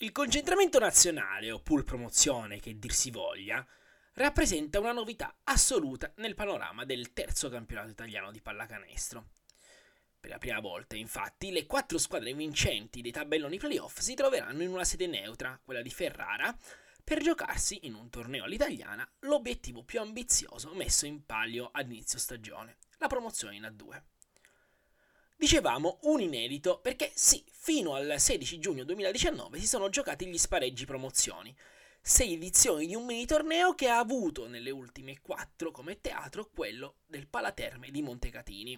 Il concentramento nazionale o pool promozione, che dir si voglia, rappresenta una novità assoluta nel panorama del terzo campionato italiano di pallacanestro. Per la prima volta, infatti, le quattro squadre vincenti dei tabelloni playoff si troveranno in una sede neutra, quella di Ferrara, per giocarsi in un torneo all'italiana l'obiettivo più ambizioso messo in palio ad inizio stagione, la promozione in A2. Dicevamo un inedito perché sì, fino al 16 giugno 2019 si sono giocati gli spareggi promozioni, sei edizioni di un mini torneo che ha avuto nelle ultime quattro come teatro quello del Palaterme di Montecatini.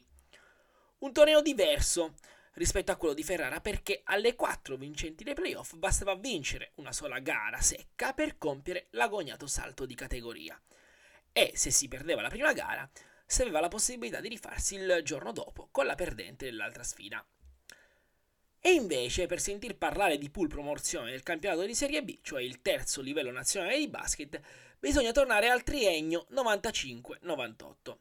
Un torneo diverso rispetto a quello di Ferrara perché alle quattro vincenti dei playoff bastava vincere una sola gara secca per compiere l'agognato salto di categoria. E se si perdeva la prima gara, se aveva la possibilità di rifarsi il giorno dopo con la perdente dell'altra sfida. E invece, per sentir parlare di pool promozione del campionato di Serie B, cioè il terzo livello nazionale di basket, bisogna tornare al triennio 95-98.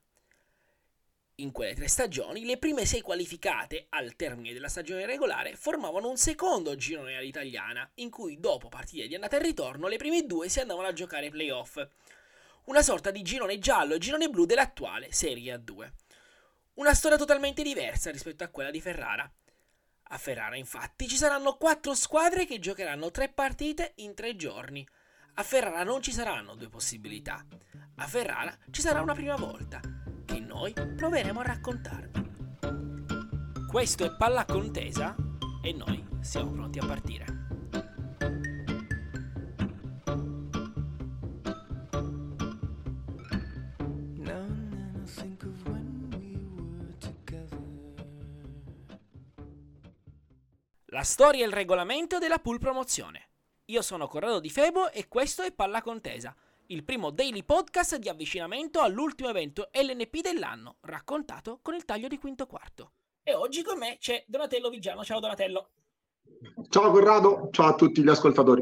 In quelle tre stagioni, le prime sei qualificate al termine della stagione regolare formavano un secondo girone all'italiana, in cui dopo partite di andata e ritorno le prime due si andavano a giocare ai playoff una sorta di girone giallo e girone blu dell'attuale Serie A2. Una storia totalmente diversa rispetto a quella di Ferrara. A Ferrara, infatti, ci saranno quattro squadre che giocheranno tre partite in tre giorni. A Ferrara non ci saranno due possibilità. A Ferrara ci sarà una prima volta, che noi proveremo a raccontarvi. Questo è Palla Contesa e noi siamo pronti a partire. La storia e il regolamento della pool promozione. Io sono Corrado Di Febo e questo è Palla Contesa, il primo daily podcast di avvicinamento all'ultimo evento LNP dell'anno, raccontato con il taglio di quinto quarto. E oggi con me c'è Donatello Vigiano. Ciao Donatello. Ciao Corrado, ciao a tutti gli ascoltatori.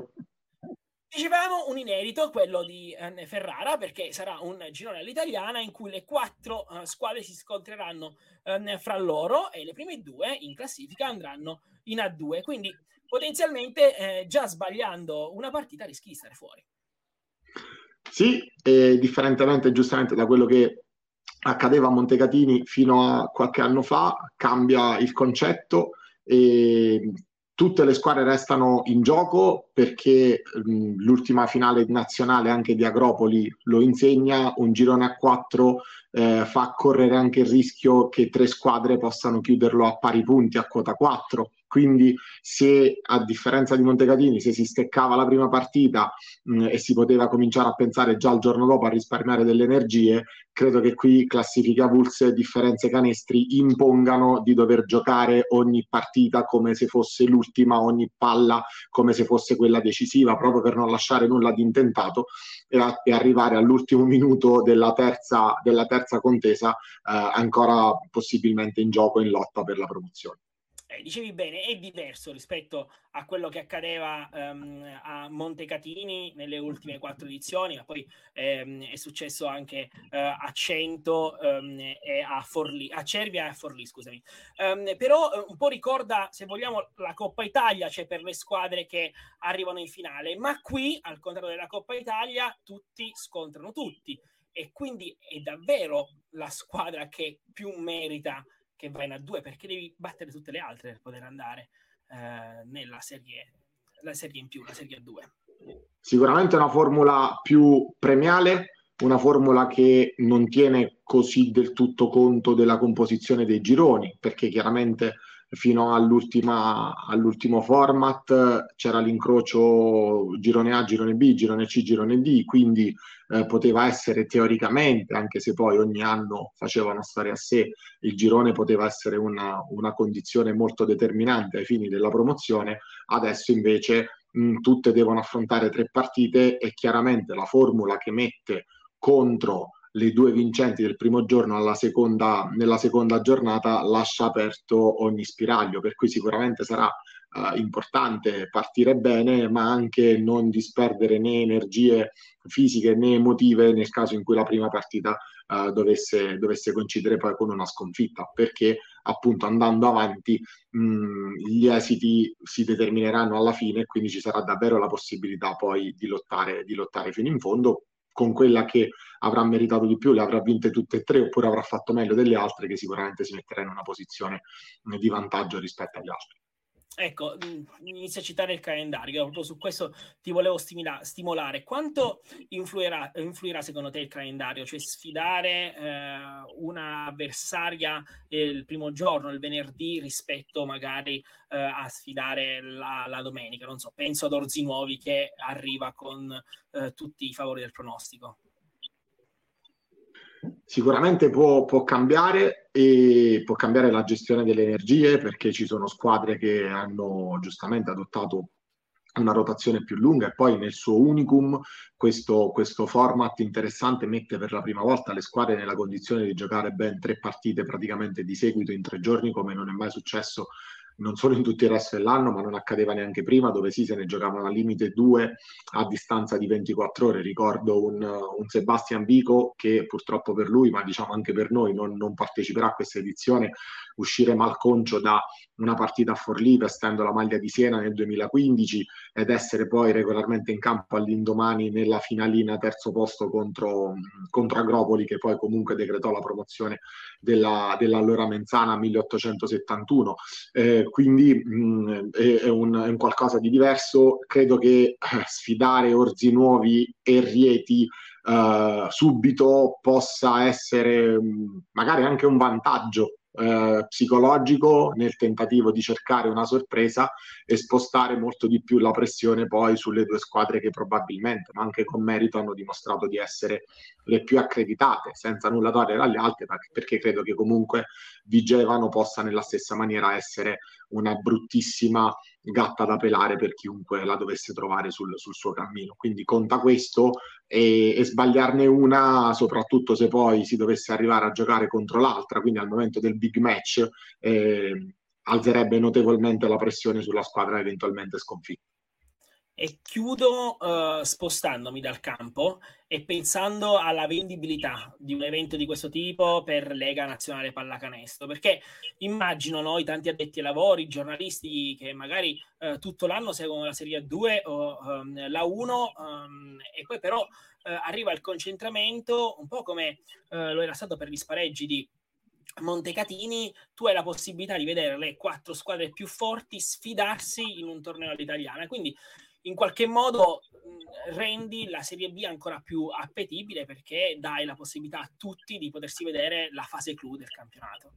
Dicevamo un inedito, quello di eh, Ferrara, perché sarà un girone all'italiana in cui le quattro uh, squadre si scontreranno uh, fra loro e le prime due in classifica andranno in A2. Quindi potenzialmente eh, già sbagliando una partita rischi di stare fuori. Sì, differentemente giustamente da quello che accadeva a Montecatini fino a qualche anno fa, cambia il concetto e tutte le squadre restano in gioco perché mh, l'ultima finale nazionale anche di Agropoli lo insegna, un girone a quattro eh, fa correre anche il rischio che tre squadre possano chiuderlo a pari punti a quota 4 quindi se a differenza di Montecatini, se si steccava la prima partita mh, e si poteva cominciare a pensare già il giorno dopo a risparmiare delle energie, credo che qui classifica Pulse e differenze canestri impongano di dover giocare ogni partita come se fosse l'ultima, ogni palla come se fosse quella decisiva, proprio per non lasciare nulla di intentato e, a, e arrivare all'ultimo minuto della terza, della terza contesa eh, ancora possibilmente in gioco in lotta per la promozione eh, dicevi bene, è diverso rispetto a quello che accadeva um, a Montecatini nelle ultime quattro edizioni, ma poi um, è successo anche uh, a Cento um, e a Forlì, a Cervia e a Forlì, scusami. però uh, un po' ricorda, se vogliamo, la Coppa Italia, cioè per le squadre che arrivano in finale, ma qui, al contrario della Coppa Italia, tutti scontrano tutti. E quindi è davvero la squadra che più merita che va in A2 perché devi battere tutte le altre per poter andare eh, nella serie, la serie in più, la serie A2. Sicuramente una formula più premiale, una formula che non tiene così del tutto conto della composizione dei gironi, perché chiaramente fino all'ultimo format c'era l'incrocio girone A, girone B, girone C, girone D, quindi eh, poteva essere teoricamente, anche se poi ogni anno facevano stare a sé, il girone poteva essere una, una condizione molto determinante ai fini della promozione, adesso invece mh, tutte devono affrontare tre partite e chiaramente la formula che mette contro le due vincenti del primo giorno seconda, nella seconda giornata lascia aperto ogni spiraglio, per cui sicuramente sarà uh, importante partire bene, ma anche non disperdere né energie fisiche né emotive nel caso in cui la prima partita uh, dovesse, dovesse, coincidere poi con una sconfitta, perché appunto andando avanti mh, gli esiti si determineranno alla fine e quindi ci sarà davvero la possibilità poi di lottare, di lottare fino in fondo con quella che avrà meritato di più, le avrà vinte tutte e tre oppure avrà fatto meglio delle altre che sicuramente si metterà in una posizione di vantaggio rispetto agli altri. Ecco, inizio a citare il calendario, proprio su questo ti volevo stimila- stimolare. Quanto influirà, influirà, secondo te il calendario? Cioè sfidare eh, una il primo giorno, il venerdì, rispetto magari eh, a sfidare la, la, domenica? Non so, penso ad Orzi Nuovi che arriva con eh, tutti i favori del pronostico. Sicuramente può, può, cambiare e può cambiare la gestione delle energie perché ci sono squadre che hanno giustamente adottato una rotazione più lunga e poi nel suo unicum questo, questo, format interessante mette per la prima volta le squadre nella condizione di giocare ben tre partite praticamente di seguito in tre giorni come non è mai successo non solo in tutto il resto dell'anno, ma non accadeva neanche prima, dove sì se ne giocavano al limite due a distanza di 24 ore. Ricordo un, un Sebastian Vico che purtroppo per lui, ma diciamo anche per noi, non, non parteciperà a questa edizione, uscire malconcio da una partita a Forlì vestendo la maglia di Siena nel 2015 ed essere poi regolarmente in campo all'indomani nella finalina terzo posto contro, contro Agropoli che poi comunque decretò la promozione della, dell'allora Menzana 1871 eh, quindi mh, è, è, un, è, un, qualcosa di diverso. Credo che eh, sfidare Orzi Nuovi e Rieti Uh, subito possa essere mh, magari anche un vantaggio eh, psicologico nel tentativo di cercare una sorpresa e spostare molto di più la pressione poi sulle due squadre che probabilmente, ma anche con merito, hanno dimostrato di essere le più accreditate, senza nulla togliere alle altre, perché credo che comunque Vigevano possa nella stessa maniera essere una bruttissima gatta da pelare per chiunque la dovesse trovare sul, sul suo cammino. Quindi conta questo e, e, sbagliarne una, soprattutto se poi si dovesse arrivare a giocare contro l'altra, quindi al momento del big match, eh, alzerebbe notevolmente la pressione sulla squadra eventualmente sconfitta e chiudo uh, spostandomi dal campo e pensando alla vendibilità di un evento di questo tipo per Lega Nazionale Pallacanestro, perché immagino noi tanti addetti ai lavori, giornalisti che magari uh, tutto l'anno seguono la Serie 2 o um, la 1 um, e poi però uh, arriva il concentramento un po' come lo era stato per gli spareggi di Montecatini, tu hai la possibilità di vedere le quattro squadre più forti sfidarsi in un torneo all'italiana. Quindi in qualche modo rendi la Serie B ancora più appetibile perché dai la possibilità a tutti di potersi vedere la fase clou del campionato.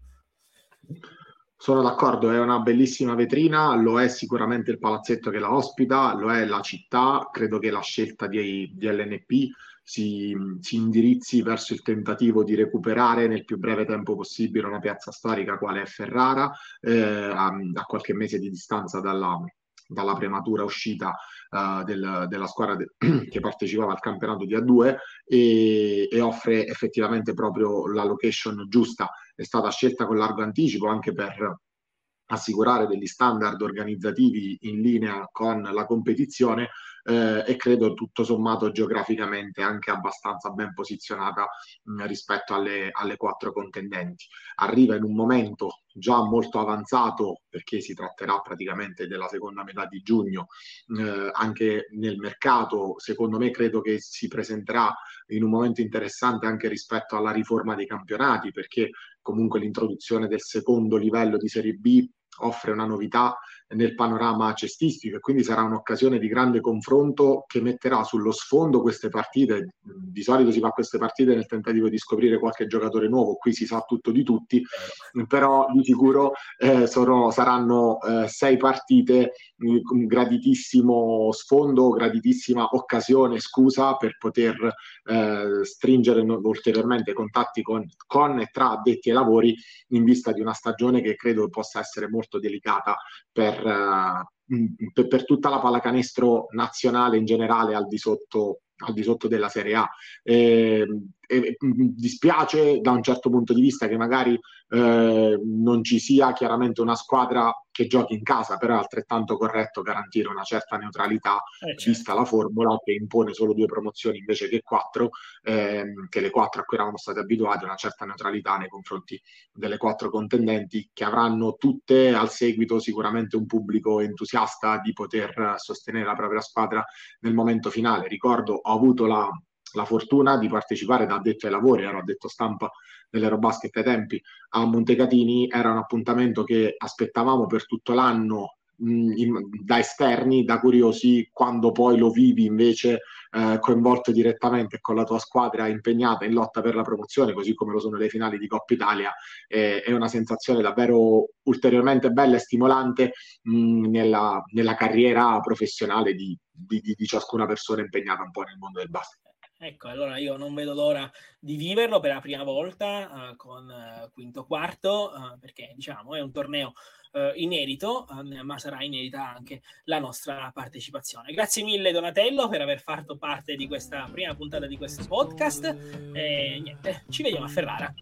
Sono d'accordo, è una bellissima vetrina, lo è sicuramente il palazzetto che la ospita, lo è la città, credo che la scelta di, di LNP si, si, indirizzi verso il tentativo di recuperare nel più breve tempo possibile una piazza storica quale è Ferrara, eh, a, a, qualche mese di distanza dalla, dalla prematura uscita uh, del, della squadra de- che partecipava al campionato di A2 e, e, offre effettivamente proprio la location giusta. È stata scelta con largo anticipo anche per assicurare degli standard organizzativi in linea con la competizione eh, e credo tutto sommato geograficamente anche abbastanza ben posizionata mh, rispetto alle, alle, quattro contendenti. Arriva in un momento già molto avanzato perché si tratterà praticamente della seconda metà di giugno eh, anche nel mercato secondo me credo che si presenterà in un momento interessante anche rispetto alla riforma dei campionati perché comunque l'introduzione del secondo livello di Serie B offre una novità nel panorama cestistico e quindi sarà un'occasione di grande confronto che metterà sullo sfondo queste partite. Di solito si fa queste partite nel tentativo di scoprire qualche giocatore nuovo, qui si sa tutto di tutti, però di sicuro eh, sono, saranno eh, sei partite, un graditissimo sfondo, graditissima occasione, scusa, per poter eh, stringere ulteriormente contatti con, con e tra addetti ai lavori in vista di una stagione che credo possa essere molto delicata per per, per, per, tutta la pallacanestro nazionale in generale al di sotto, al di sotto della Serie A. Eh, e, dispiace da un certo punto di vista che magari eh, non ci sia chiaramente una squadra che giochi in casa, però è altrettanto corretto garantire una certa neutralità, eh, certo. vista la formula che impone solo due promozioni invece che quattro, ehm, che le quattro a cui eravamo stati abituati, una certa neutralità nei confronti delle quattro contendenti che avranno tutte al seguito sicuramente un pubblico entusiasta di poter sostenere la propria squadra nel momento finale. Ricordo, ho avuto la la fortuna di partecipare da addetto ai lavori, ero addetto stampa dell'Eurobasket ai tempi, a Montecatini, era un appuntamento che aspettavamo per tutto l'anno mh, in, da esterni, da curiosi, quando poi lo vivi invece eh, coinvolto direttamente con la tua squadra impegnata in lotta per la promozione, così come lo sono le finali di Coppa Italia, eh, è una sensazione davvero ulteriormente bella e stimolante mh, nella, nella, carriera professionale di, di, di ciascuna persona impegnata un po' nel mondo del basket. Ecco, allora io non vedo l'ora di viverlo per la prima volta uh, con uh, quinto quarto, uh, perché diciamo è un torneo inedito, ma sarà inedita anche la nostra partecipazione. Grazie mille Donatello per aver fatto parte di questa prima puntata di questo podcast e niente, ci vediamo a Ferrara.